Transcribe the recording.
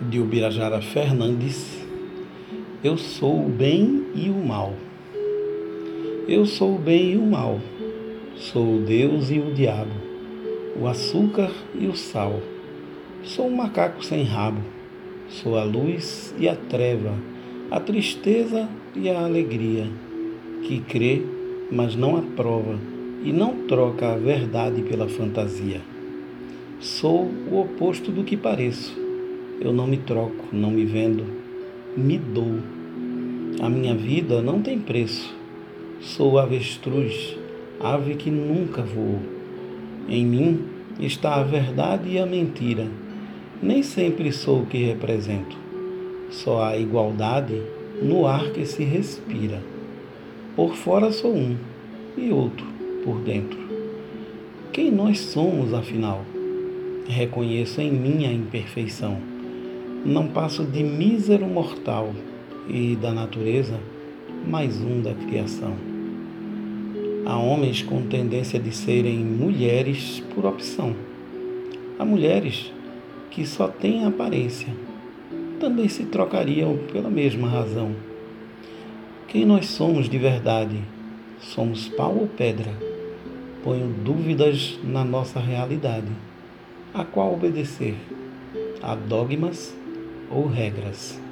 de Ubirajara Fernandes, eu sou o bem e o mal. Eu sou o bem e o mal, sou o Deus e o diabo, o açúcar e o sal. Sou um macaco sem rabo, sou a luz e a treva, a tristeza e a alegria, que crê, mas não aprova e não troca a verdade pela fantasia. Sou o oposto do que pareço eu não me troco, não me vendo, me dou. A minha vida não tem preço. Sou avestruz, ave que nunca voou. Em mim está a verdade e a mentira. Nem sempre sou o que represento. Só há igualdade no ar que se respira. Por fora sou um e outro por dentro. Quem nós somos, afinal? Reconheço em mim a imperfeição não passo de mísero mortal e da natureza mais um da criação. Há homens com tendência de serem mulheres por opção. Há mulheres que só têm aparência. Também se trocariam pela mesma razão. Quem nós somos de verdade? Somos pau ou pedra? Ponho dúvidas na nossa realidade. A qual obedecer? A dogmas ou regras.